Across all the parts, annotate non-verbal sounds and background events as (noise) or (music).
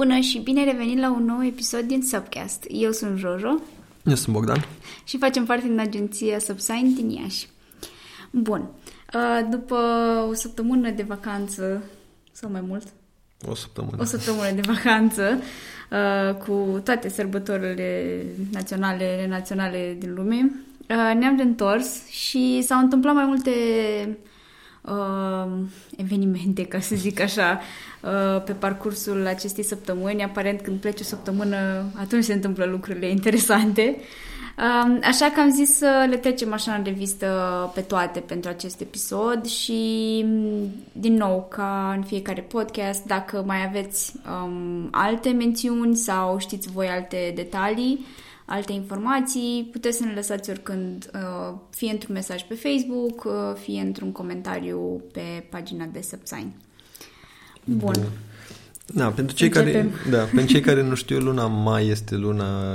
Bună și bine revenit la un nou episod din Subcast. Eu sunt Jojo. Eu sunt Bogdan. Și facem parte din agenția Subsign din Iași. Bun. Uh, după o săptămână de vacanță, sau mai mult? O săptămână. O săptămână de vacanță, uh, cu toate sărbătorile naționale, naționale din lume, uh, ne-am întors și s-au întâmplat mai multe uh, evenimente, ca să zic așa, uh, pe parcursul acestei săptămâni. Aparent, când pleci o săptămână, atunci se întâmplă lucrurile interesante. Uh, așa că am zis să le trecem așa în revistă pe toate pentru acest episod și, din nou, ca în fiecare podcast, dacă mai aveți um, alte mențiuni sau știți voi alte detalii, alte informații, puteți să ne lăsați oricând, uh, fie într-un mesaj pe Facebook, uh, fie într-un comentariu pe pagina de Subsign. Bun. Bun. Da, pentru cei, care, da, pentru cei care nu știu, luna mai este luna,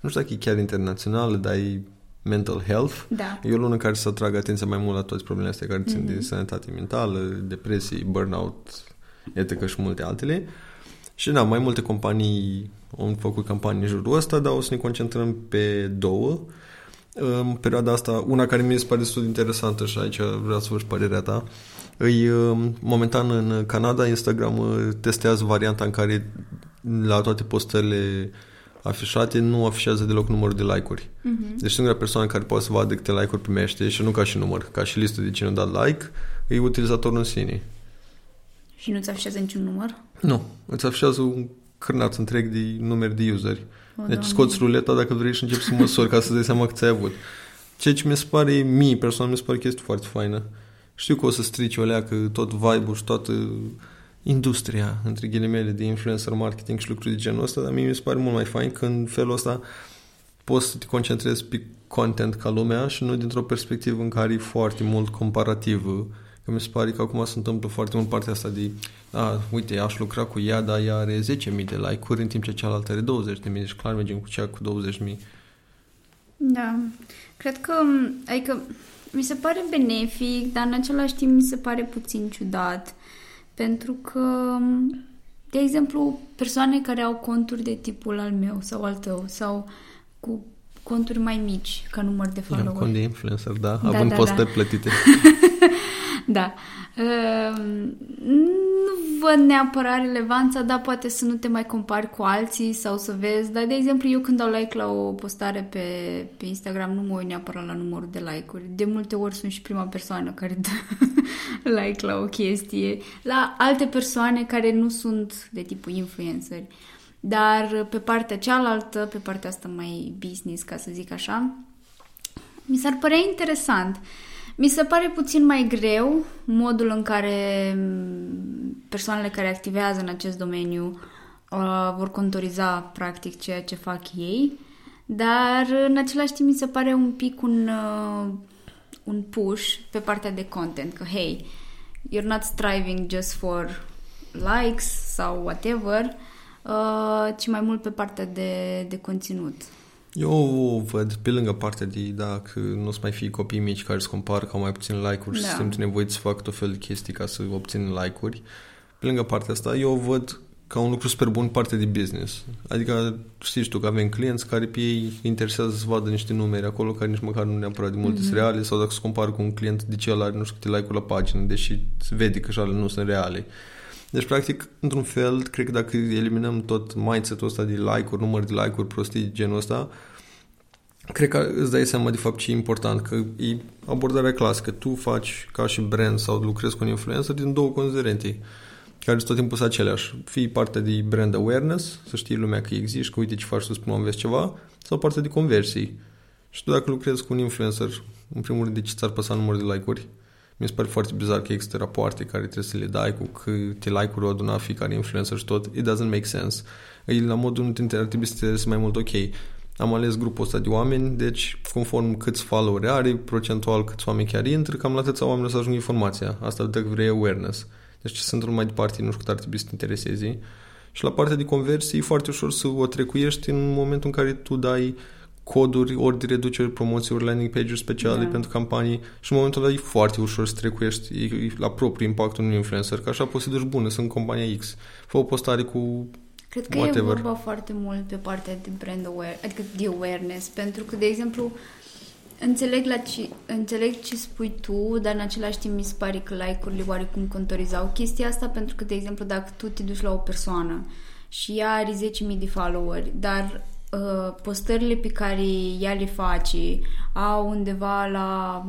nu știu dacă e chiar internațională, dar e mental health. Da. E o lună care să atragă atenția mai mult la toate problemele astea care țin mm-hmm. de sănătate mentală, depresie, burnout, etc. și multe altele. Și da, mai multe companii am făcut campanii în jurul ăsta, dar o să ne concentrăm pe două. În perioada asta, una care mi se pare destul de interesantă și aici vreau să vă părerea ta, îi, um, momentan în Canada, Instagram uh, testează varianta în care la toate postările afișate nu afișează deloc numărul de like-uri. Uh-huh. Deci singura persoană care poate să vadă câte like-uri primește și nu ca și număr, ca și listă de cine a dat like, e utilizatorul în sine. Și nu-ți afișează niciun număr? Nu. Îți afișează un cârnaț întreg de numeri de useri. O, deci scoți ruleta dacă vrei și începi să măsori ca să dai seama că ți-ai avut. Ceea ce mi se pare, mie personal, mi se pare chestie foarte faină. Știu că o să strici o leacă tot vibe-ul și toată industria, între ghilimele, de influencer marketing și lucruri de genul ăsta, dar mie mi se pare mult mai fain că în felul ăsta poți să te concentrezi pe content ca lumea și nu dintr-o perspectivă în care e foarte mult comparativ Că mi se pare că acum se întâmplă foarte mult partea asta de a, uite, aș lucra cu ea, dar ea are 10.000 de like-uri, în timp ce cealaltă are 20.000, deci clar mergem cu cea cu 20.000. Da, cred că, adică, mi se pare benefic, dar în același timp mi se pare puțin ciudat, pentru că, de exemplu, persoane care au conturi de tipul al meu sau al tău, sau cu conturi mai mici ca număr de follower. cont de influencer, da, da având da, postări da. plătite. (laughs) Da. Ehm, nu văd neapărat relevanța, dar poate să nu te mai compari cu alții sau să vezi. Dar, de exemplu, eu când dau like la o postare pe, pe Instagram, nu mă uit neapărat la numărul de like-uri. De multe ori sunt și prima persoană care dă (laughs) like la o chestie. La alte persoane care nu sunt de tipul influenceri. Dar pe partea cealaltă, pe partea asta mai business, ca să zic așa, mi s-ar părea interesant. Uh, mi se pare puțin mai greu modul în care mm, persoanele care activează în acest domeniu uh, vor contoriza practic ceea ce fac ei, dar în același timp mi se pare un pic un, uh, un push pe partea de content, că hey, you're not striving just for likes sau whatever, uh, ci mai mult pe partea de, de conținut. Eu văd pe lângă partea de dacă nu o să mai fie copii mici care se compară ca mai puțin like-uri da. și simt nevoie să fac tot felul de chestii ca să obțin like-uri. Pe lângă partea asta, eu văd ca un lucru super bun parte de business. Adică știți tu că avem clienți care pe ei interesează să vadă niște numere acolo care nici măcar nu neapărat de multe mm-hmm. reale sau dacă se compară cu un client de ce are nu știu câte like-uri la pagină, deși se vede că și nu sunt reale. Deci, practic, într-un fel, cred că dacă eliminăm tot mindset-ul ăsta de like-uri, număr de like-uri, prostii genul ăsta, cred că îți dai seama de fapt ce e important, că e abordarea clasică. Tu faci ca și brand sau lucrezi cu un influencer din două considerente care sunt tot timpul sunt aceleași. Fii partea de brand awareness, să știi lumea că există, că uite ce faci tu să promovezi ceva, sau partea de conversii. Și tu dacă lucrezi cu un influencer, în primul rând, de ce ți-ar păsa numărul de like-uri? Mi se pare foarte bizar că există rapoarte care trebuie să le dai cu câte like-uri o aduna fiecare influencer și tot. It doesn't make sense. E la modul nu te ar trebui să te mai mult ok. Am ales grupul ăsta de oameni, deci conform câți follower are, procentual câți oameni chiar intră, cam la atâția oameni o să ajungă informația. Asta dacă vrei awareness. Deci ce sunt mai departe, nu știu cât ar trebui să te interesezi. Și la partea de conversii e foarte ușor să o trecuiești în momentul în care tu dai coduri, ori de reducere, promoții, ori landing page-uri speciale da. pentru campanii și în momentul ăla e foarte ușor să trecuiești e, e la propriu impactul unui influencer, că așa poți să duci bună, sunt compania X. Fă o postare cu Cred că whatever. e vorba foarte mult pe partea de brand aware, adică de awareness, pentru că, de exemplu, înțeleg, la ce, înțeleg ce spui tu, dar în același timp mi se pare că like-urile oarecum contorizau chestia asta, pentru că, de exemplu, dacă tu te duci la o persoană și ea are 10.000 de followeri, dar uh, postările pe care ea le face au undeva la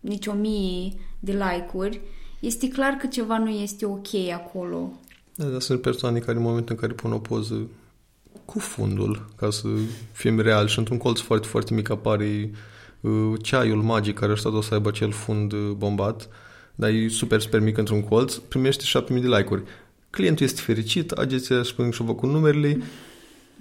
nici o mie de like-uri, este clar că ceva nu este ok acolo. Da, dar sunt persoane care în momentul în care pun o poză cu fundul, ca să fim real și într-un colț foarte, foarte mic apare uh, ceaiul magic care ăsta o să aibă acel fund uh, bombat, dar e super, super mic într-un colț, primește 7000 de like-uri. Clientul este fericit, agenția își pune și cu numerele,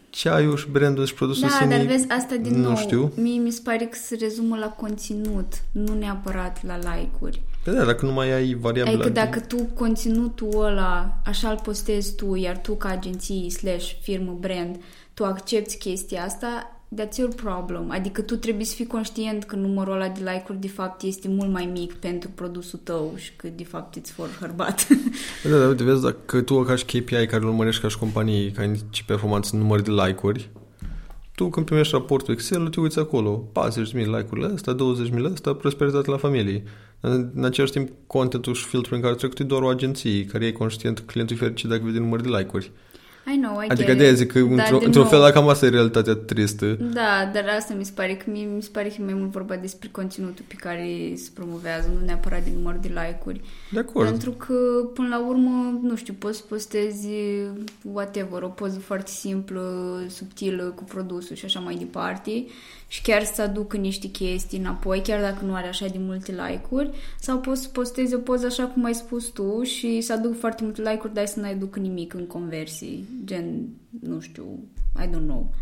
ceaiul și brandul și produsul Da, sine, dar vezi, asta din nu nou, știu. mie mi se pare că se rezumă la conținut, nu neapărat la like-uri. Păi da, dacă nu mai ai variabila... Adică dacă tu conținutul ăla așa îl postezi tu, iar tu ca agenție slash firmă brand, tu accepti chestia asta, that's your problem. Adică tu trebuie să fii conștient că numărul ăla de like-uri de fapt este mult mai mic pentru produsul tău și că de fapt it's for hărbat. (laughs) Da, da, uite, vezi, dacă tu ca și KPI care îl urmărești ca și companie, ca și performanță în număr de like-uri, tu când primești raportul Excel, te uiți acolo, 40.000 like-urile astea, 20.000 astea, prosperitate la familie. În același timp, contentul și filtrul în care trec e doar o agenție care e conștient că clientul e fericit dacă vede număr de like-uri. I know, I adică de zic că într-o, într-un fel cam asta e realitatea tristă. Da, dar asta mi se pare că mie mi se pare că e mai mult vorba despre conținutul pe care se promovează, nu neapărat de număr de like-uri. De acord. Pentru că, până la urmă, nu știu, poți să postezi whatever, o poză foarte simplă, subtilă, cu produsul și așa mai departe și chiar să aducă niște chestii înapoi, chiar dacă nu are așa de multe like-uri, sau poți să postezi o poză așa cum ai spus tu și să aduc foarte multe like-uri, dar să nu aducă nimic în conversii, gen, nu știu, I don't know.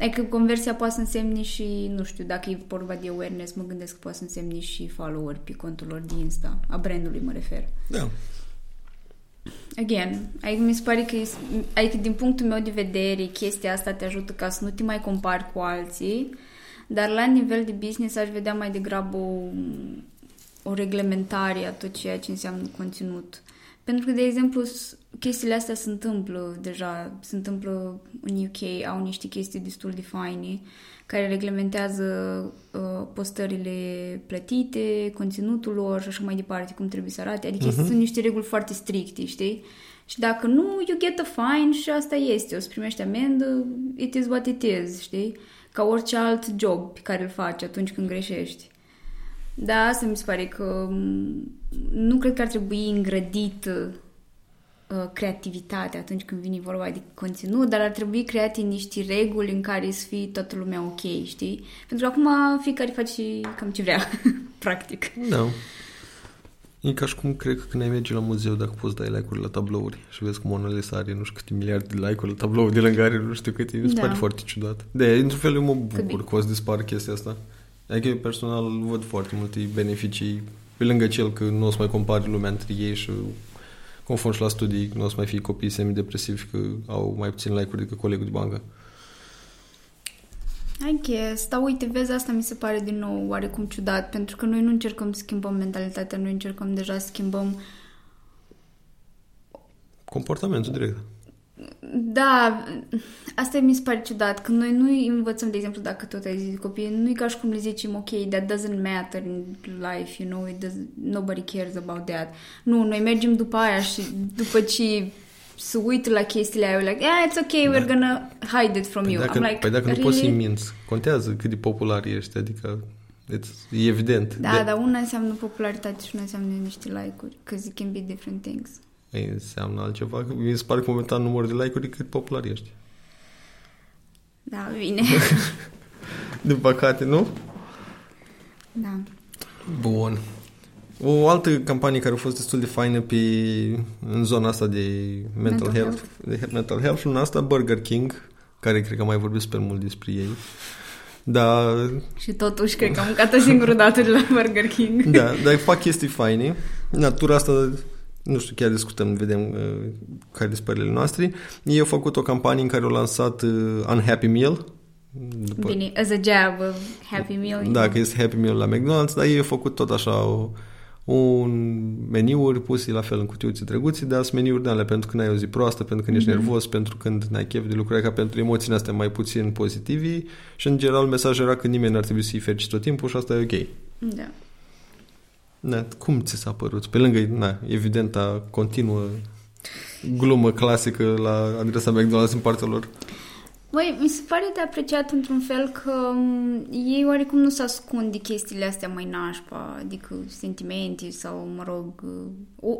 Adică conversia poate să însemne și, nu știu, dacă e vorba de awareness, mă gândesc că poate să însemne și follower pe contul lor de Insta, a brandului mă refer. Da. Again, adică mi se pare că, adică din punctul meu de vedere, chestia asta te ajută ca să nu te mai compari cu alții, dar la nivel de business aș vedea mai degrabă o, o reglementare a tot ceea ce înseamnă conținut. Pentru că, de exemplu, chestiile astea se întâmplă deja, se întâmplă în UK, au niște chestii destul de faine care reglementează uh, postările plătite, conținutul lor și așa mai departe, cum trebuie să arate. Adică uh-huh. sunt niște reguli foarte stricte, știi? Și dacă nu, you get a fine și asta este. O să primești amendă, it is what it is, știi? Ca orice alt job pe care îl faci atunci când greșești. Da, asta mi se pare că mm, nu cred că ar trebui îngrădit uh, creativitatea atunci când vine vorba de conținut, dar ar trebui create niște reguli în care să fie toată lumea ok, știi? Pentru că acum fiecare face cam ce vrea, (laughs) practic. Da. No. E ca și cum cred că când ai merge la muzeu dacă poți dai like-uri la tablouri și vezi cum Mona Lisa are nu știu câte miliarde de like-uri la tablou de lângă are nu știu câte, mi se da. pare foarte ciudat. De într-un fel eu mă bucur că o să dispară chestia asta. Adică eu personal văd foarte multe beneficii pe lângă cel că nu o să mai compari lumea între ei și conform și la studii nu o să mai fie copii semidepresivi că au mai puțin like-uri decât colegul de bancă. I guess, dar uite, vezi, asta mi se pare din nou oarecum ciudat, pentru că noi nu încercăm să schimbăm mentalitatea, noi încercăm deja să schimbăm comportamentul direct. Da, asta mi se pare ciudat, că noi nu învățăm, de exemplu, dacă tot ai zis copii, nu e ca și cum le zicem, ok, that doesn't matter in life, you know, it does, nobody cares about that. Nu, noi mergem după aia și după ce să uit la chestiile aia, like, yeah, it's okay, we're da. gonna hide it from păi you. Dacă, I'm like, păi dacă really? nu poți să-i minți, contează cât de popular ești, adică it's, e evident. Da, de... dar una înseamnă popularitate și una înseamnă niște like-uri, because it can be different things. Ei, înseamnă altceva, mi se pare că momentan numărul de like-uri cât popular ești. Da, bine. (laughs) Din păcate, nu? Da. Bun. O altă campanie care a fost destul de faină pe, în zona asta de mental, mental health, health, de mental health, luna asta Burger King, care cred că mai vorbit super mult despre ei. Da. Și totuși cred că am mâncat o singură dată de la Burger King. (laughs) Da, dar fac chestii faine. Natura asta, nu știu, chiar discutăm, vedem uh, care sunt părerile noastre. Ei au făcut o campanie în care au lansat uh, Unhappy Meal, după... Bine, as a jab, Happy Meal. Da, că este Happy Meal la McDonald's, dar ei au făcut tot așa o, un meniuri puse la fel în cutiuțe drăguțe, dar sunt meniuri de ale pentru când ai o zi proastă, pentru când mm-hmm. ești mhm. nervos, pentru când n-ai chef de lucruri, ca pentru emoțiile astea mai puțin pozitivi și în general mesajul era că nimeni n-ar trebui să fie fericit tot timpul și asta e ok. Da. Da, cum ți s-a părut? Pe lângă, na, evidenta continuă glumă clasică la adresa McDonald's în partea lor. Băi, mi se pare de apreciat într-un fel că um, ei oarecum nu se ascund de chestiile astea mai nașpa, adică sentimente sau, mă rog, o,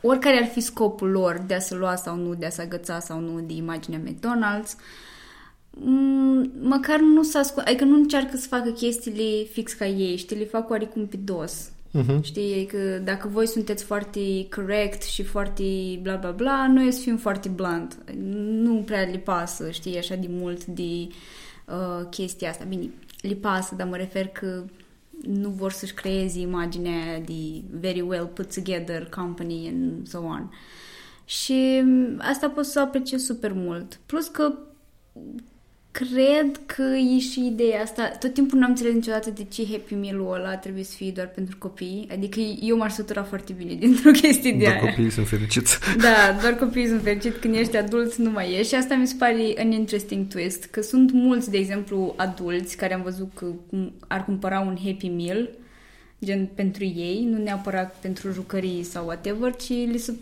oricare ar fi scopul lor de a se lua sau nu, de a se agăța sau nu de imaginea McDonald's, măcar nu se ascund, adică nu încearcă să facă chestiile fix ca ei, știi, le fac oarecum pe dos. Uh-huh. Știi, că dacă voi sunteți foarte correct și foarte bla bla bla, noi o să fim foarte blunt. Nu prea le pasă, știi, așa de mult de uh, chestia asta. Bine, le pasă, dar mă refer că nu vor să-și creeze imaginea de very well put together company and so on. Și asta pot să apreciez super mult. Plus că Cred că e și ideea asta. Tot timpul n-am înțeles niciodată de ce Happy Meal-ul ăla trebuie să fie doar pentru copii. Adică eu m-aș sătura foarte bine dintr-o (laughs) chestie de doar aia. Doar copiii sunt fericiți. Da, doar copiii sunt fericiți. Când ești adult nu mai ești. Și asta mi se pare un interesting twist. Că sunt mulți, de exemplu, adulți care am văzut că ar cumpăra un Happy Meal gen pentru ei, nu neapărat pentru jucării sau whatever, ci li se,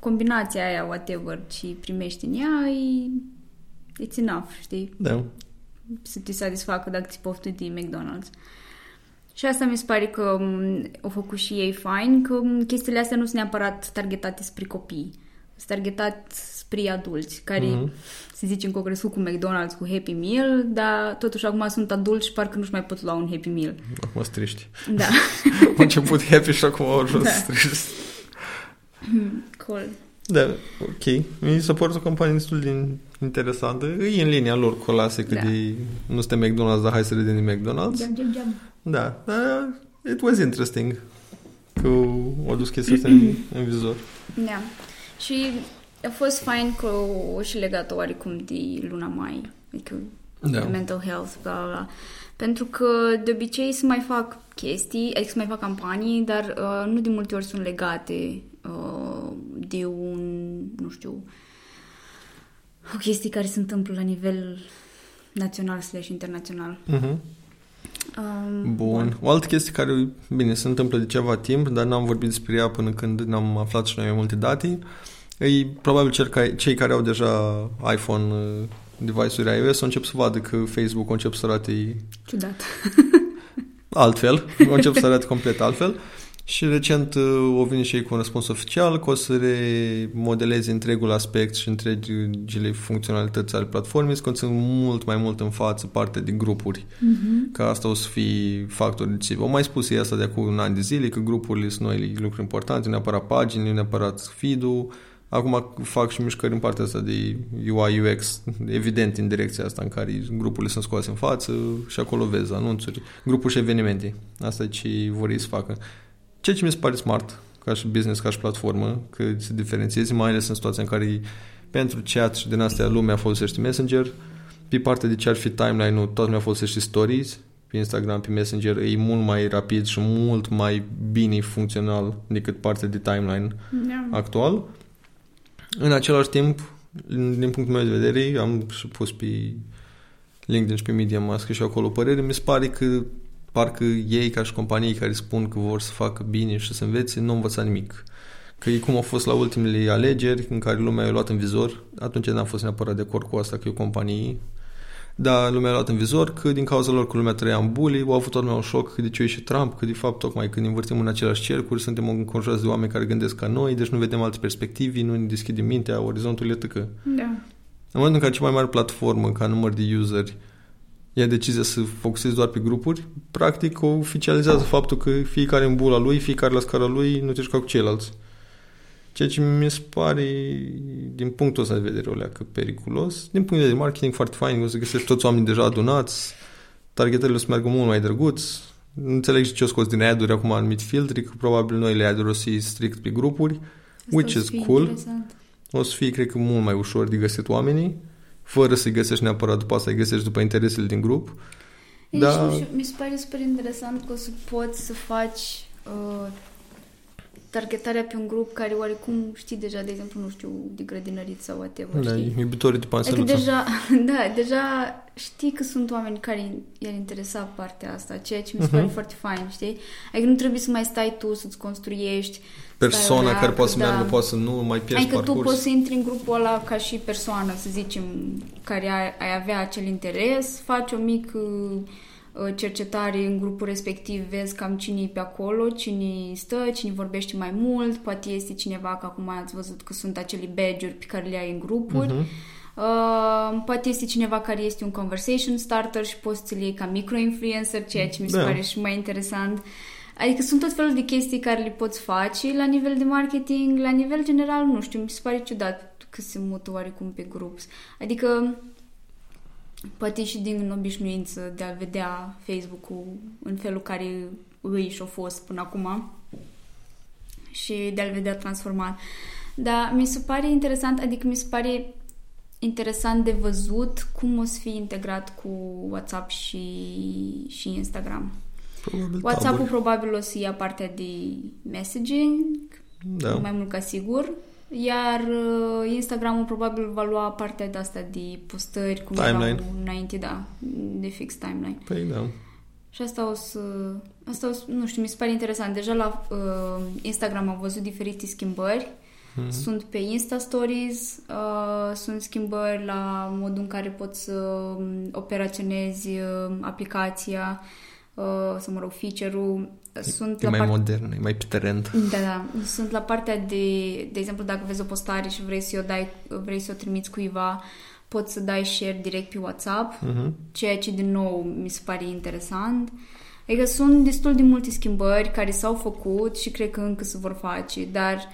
combinația aia whatever și primești în ea e it's enough, știi? Da. Să te satisfacă dacă ți poftă de McDonald's. Și asta mi se pare că um, au făcut și ei fain, că um, chestiile astea nu sunt neapărat targetate spre copii. Sunt targetate spre adulți, care, mm-hmm. să zicem că au crescut cu McDonald's, cu Happy Meal, dar totuși acum sunt adulți și parcă nu-și mai pot lua un Happy Meal. Acum striști. Da. (laughs) au început happy și acum au ajuns da. striști. Cool. Da, ok. Mi s-a părut o campanie destul de interesantă. E în linia lor clasică da. de nu suntem McDonald's, dar hai să redem de McDonald's. Jam, jam, jam. Da, dar it was interesting că au dus chestia asta în, (clears throat) în vizor. Da. Și a fost fain că o și legat oarecum de luna mai, adică da. mental health, bla, bla, bla. Pentru că de obicei să mai fac chestii, adică să mai fac campanii, dar uh, nu de multe ori sunt legate uh, de un, nu știu, o chestie care se întâmplă la nivel național slash internațional. Uh-huh. Um, Bun. O altă chestie care, bine, se întâmplă de ceva timp, dar n-am vorbit despre ea până când n-am aflat și noi mai multe date, e probabil cel ca, cei care au deja iPhone uh, device-uri iOS au încep să vadă că Facebook a încep să arate ciudat. altfel, au încep să arate complet altfel (laughs) și recent uh, o vine și ei cu un răspuns oficial că o să remodeleze întregul aspect și întregile funcționalități ale platformei, scoțând mult mai mult în față parte din grupuri. Uh-huh. Că asta o să fie factor decisiv. Au mai spus ei asta de acum un an de zile, că grupurile sunt noi lucruri importante, neapărat pagini, neapărat feed-ul. Acum fac și mișcări în partea asta de UI UX, evident în direcția asta în care grupurile sunt scoase în față și acolo vezi anunțuri, grupuri și evenimente. Asta e ce vor ei să facă. Ceea ce mi se pare smart ca și business, ca și platformă, că se diferențiezi, mai ales în situația în care pentru chat și din astea lumea folosește Messenger, pe partea de ce ar fi timeline-ul, toată lumea folosește stories, pe Instagram, pe Messenger, e mult mai rapid și mult mai bine funcțional decât partea de timeline yeah. actual. În același timp, din punctul meu de vedere, am și pus pe LinkedIn și pe Medium, am scris și acolo părere, mi se pare că parcă ei ca și companii care spun că vor să facă bine și să învețe, nu învăța nimic. Că e cum a fost la ultimele alegeri în care lumea a luat în vizor, atunci n-am fost neapărat de acord cu asta că e o companie, dar lumea a luat în vizor că din cauza lor că lumea trăia în bully, au avut tot un șoc că de ce e și Trump, că de fapt tocmai când învârtim în același cercuri, suntem înconjurați de oameni care gândesc ca noi, deci nu vedem alte perspectivi, nu ne deschidem mintea, orizontul e tăcă. Da. În momentul în care cea mai mare platformă ca număr de useri ia decizia să focusezi doar pe grupuri, practic oficializează faptul că fiecare în bula lui, fiecare la scara lui, nu te juca cu ceilalți. Ceea ce mi se pare, din punctul ăsta de vedere, o leacă periculos. Din punct de vedere marketing, foarte fain, o să găsești toți oamenii deja adunați, targetările o să meargă mult mai drăguț. Nu înțeleg și ce o scos din ad-uri acum anumit filtri, că probabil noile ad-uri o să fie strict pe grupuri, Asta which is cool. Interesant. O să fie, cred că, mult mai ușor de găsit oamenii fără să-i găsești neapărat după asta, îi găsești după interesele din grup. Da. Și mi se pare super interesant că o să poți să faci uh, targetarea pe un grup care oarecum știi deja, de exemplu, nu știu, de grădinărit sau whatever, Da, știi? iubitorii de Adică panseluță. deja, (laughs) da, deja știi că sunt oameni care i-ar interesa partea asta, ceea ce mi se pare Mhm. foarte fain, știi? Adică nu trebuie să mai stai tu să-ți construiești Persoana stai o care poate să leacă, meargă, poate să nu, mai pierzi Adică tu parcurs. poți să intri în grupul ăla ca și persoană, să zicem, care ai, ai avea acel interes, faci o mică uh, cercetare în grupul respectiv, vezi cam cine e pe acolo, cine stă, cine vorbește mai mult, poate este cineva, că acum ați văzut că sunt acele badge-uri pe care le ai în grupuri, Mhm. Uh, poate este cineva care este un conversation starter și poți să le iei ca micro-influencer, ceea ce mi se Da. pare și mai interesant. Adică sunt tot felul de chestii care le poți face la nivel de marketing, la nivel general, nu știu, mi se pare ciudat că se mută oarecum pe groups. Adică poate și din obișnuință de a vedea Facebook-ul în felul care îi și-a fost până acum și de a-l vedea transformat. Dar mi se pare interesant, adică mi se pare interesant de văzut cum o să fie integrat cu WhatsApp și, și Instagram. Probabil WhatsApp-ul taburi. probabil o să ia partea de messaging, Da. mai mult ca sigur, iar uh, Instagramul probabil va lua partea de asta de postări, cum Timeline. erau înainte, da, de fix timeline. Păi da. Și asta o să... Asta o să, nu știu, mi se pare interesant. Deja la uh, Instagram am văzut diferite schimbări. Mhm. Sunt pe Insta Stories, uh, sunt schimbări la modul în care poți să um, operaționezi uh, aplicația, uh, sau mă rog, feature-ul. Sunt E la mai part- modern, e mai pe teren. da, da. Sunt la partea de, de exemplu, dacă vezi o postare și vrei să o dai, vrei să o trimiți cuiva, poți să dai share direct pe WhatsApp, Mhm. ceea ce din nou mi se pare interesant. Adică sunt destul de multe schimbări care s-au făcut și cred că încă se vor face, dar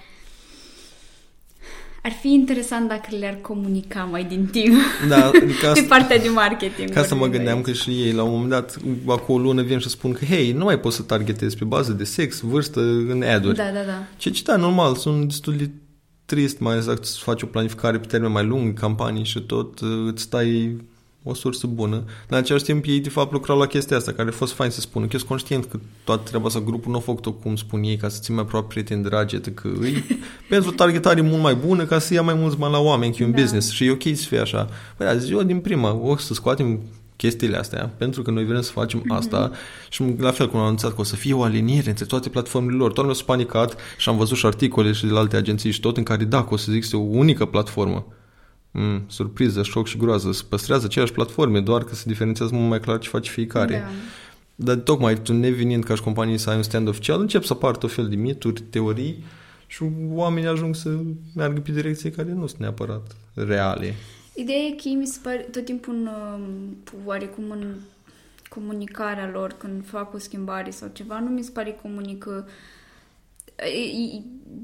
ar fi interesant dacă le-ar comunica mai din timp Da, (laughs) adică pe asta, partea de marketing. ca să mă vorbim gândeam aici. că și ei la un moment dat, acum o lună vin și spun că, hei, nu mai poți să targetezi pe bază de sex, vârstă, în ad-uri. Da, da, da. Ce ce da, normal, sunt destul de trist, mai exact să faci o planificare pe termen mai lung, campanii și tot, îți stai o sursă bună. Dar în același timp ei de fapt lucrau la chestia asta, care a fost fain să spună. Că eu sunt conștient că toată treaba asta, grupul nu a făcut-o cum spun ei, ca să ții mai aproape prieteni dragi, că îi, (laughs) pentru o targetare mult mai bună, ca să ia mai mulți bani la oameni, că e un Da. business și e ok să fie așa. Păi da, ziua din prima, o să scoatem chestiile astea, pentru că noi vrem să facem asta și la fel cum am anunțat că o să fie o aliniere între toate platformele lor. Toată lumea s-a panicat și am văzut și articole și de la alte agenții și tot în care da, că o să zic, este o unică platformă. Mm, surpriză, șoc și groază. Se păstrează aceeași platforme, doar că se diferențiază mult mai clar ce face fiecare. Da. Dar tocmai tu nevenind ca și companie să ai un stand oficial, încep să apară tot fel de mituri, teorii și oamenii ajung să meargă pe direcții care nu sunt neapărat reale. Ideea e că ei mi se pare tot timpul în, um, oarecum în comunicarea lor când fac o schimbare sau ceva, nu mi se pare că comunică e- e-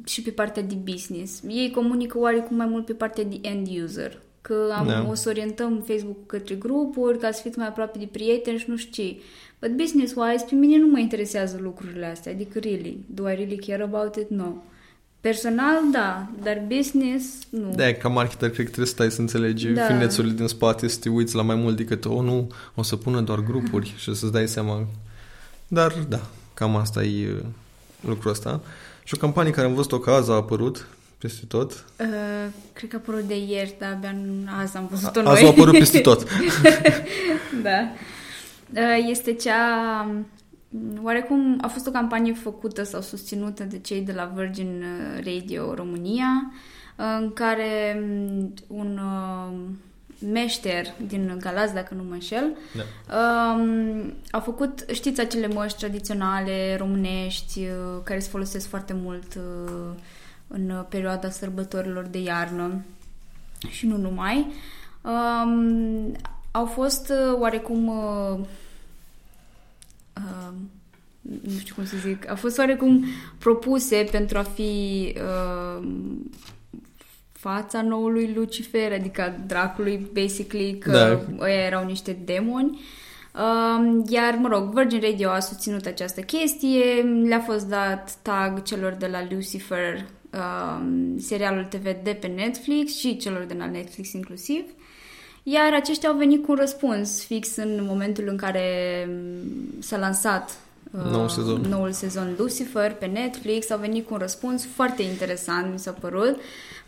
și pe partea de business. Ei comunică oarecum mai mult pe partea de end user. Că am, Da. o să orientăm Facebook către grupuri ca să fiți mai aproape de prieteni și nu știu ce. But business-wise, pe mine nu mă interesează lucrurile astea. Adică, really, do I really care about it? No. Personal, da, dar business, nu. De ca marketer, cred că trebuie să stai să înțelegi Da. da. finețurile din spate, să te uiți la mai mult decât o, nu, o să pună doar grupuri și să-ți dai seama. Dar, da, cam asta e uh, lucrul ăsta. Și o campanie care am văzut-o că azi a apărut peste tot. Uh, cred că a apărut de ieri, dar abia în- azi am văzut-o noi. Azi a apărut peste tot. (laughs) da. Uh, este cea... m, Oarecum a fost o campanie făcută sau susținută de cei de la Virgin uh, Radio România, uh, în care m, un uh, meșter din Galați, dacă nu mă înșel, Da. Um, au făcut, știți, acele măști tradiționale românești uh, care se folosesc foarte mult uh, în uh, perioada sărbătorilor de iarnă și nu numai. Um, au fost uh, oarecum uh, uh, nu știu cum să zic, au fost oarecum propuse pentru a fi uh, fața noului Lucifer, adică a dracului, basically, că Da. ăia erau niște demoni. Um, iar, mă rog, Virgin Radio a susținut această chestie, le-a fost dat tag celor de la Lucifer, um, serialul TV de pe Netflix și celor de la Netflix inclusiv. Iar aceștia au venit cu un răspuns fix în momentul în care m, s-a lansat uh, noul sezon. noul sezon Lucifer pe Netflix. Au venit cu un răspuns foarte interesant, mi s-a părut.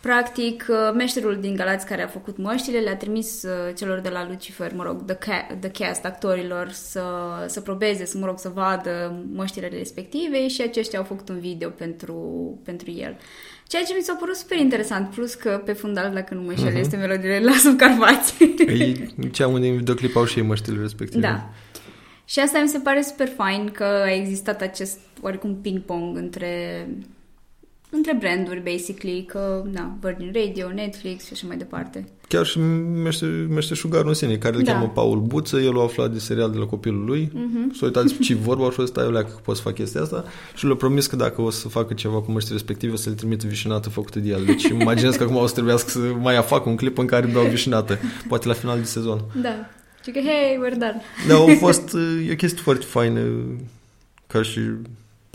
Practic, uh, meșterul din Galați care a făcut măștile le-a trimis uh, celor de la Lucifer, mă rog, the, ca- the cast, actorilor, să, să probeze, să, mă rog, să vadă măștile respective și aceștia au făcut un video pentru, pentru el. Ceea ce mi s-a părut super interesant, plus că pe fundal, dacă nu mă înșel, uh-huh. este melodiile la sub Carpați. Ei, (laughs) cea unde în videoclip au și ei măștile respective. Da. Și asta mi se pare super fain că a existat acest oarecum ping-pong între între branduri, basically, că, na, Virgin Radio, Netflix și așa mai departe. Chiar și meșteșugarul în sine, care îl da. cheamă Paul Buță, el a aflat de serial de la copilul lui, uh-huh. s-a uitat ce vorba și ăsta, eu leacă că pot să fac chestia asta și le-a promis că dacă o să facă ceva cu măștii respective, o să le trimite vișinată făcută de el. Deci (laughs) imaginez că acum o să trebuiască să mai facă un clip în care beau vișinată, poate la final de sezon. Da. Și că, hey, we're done. Da, a fost e o chestie foarte faină ca și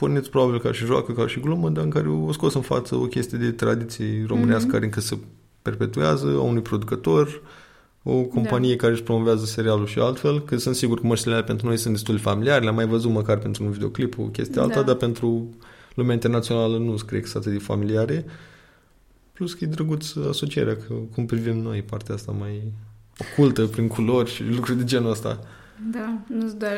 porniți probabil ca și joacă, ca și glumă, dar în care o scos în față o chestie de tradiție românească mm-hmm. care încă se perpetuează, a unui producător, o companie da. care își promovează serialul și altfel, că sunt sigur că mărțile alea pentru noi sunt destul de familiare, le-am mai văzut măcar pentru un videoclip, o chestie da. alta, dar pentru lumea internațională nu cred că sunt atât de familiare. Plus că e drăguț asocierea, că cum privim noi partea asta mai ocultă prin culori și lucruri de genul ăsta. Da, nu-ți doar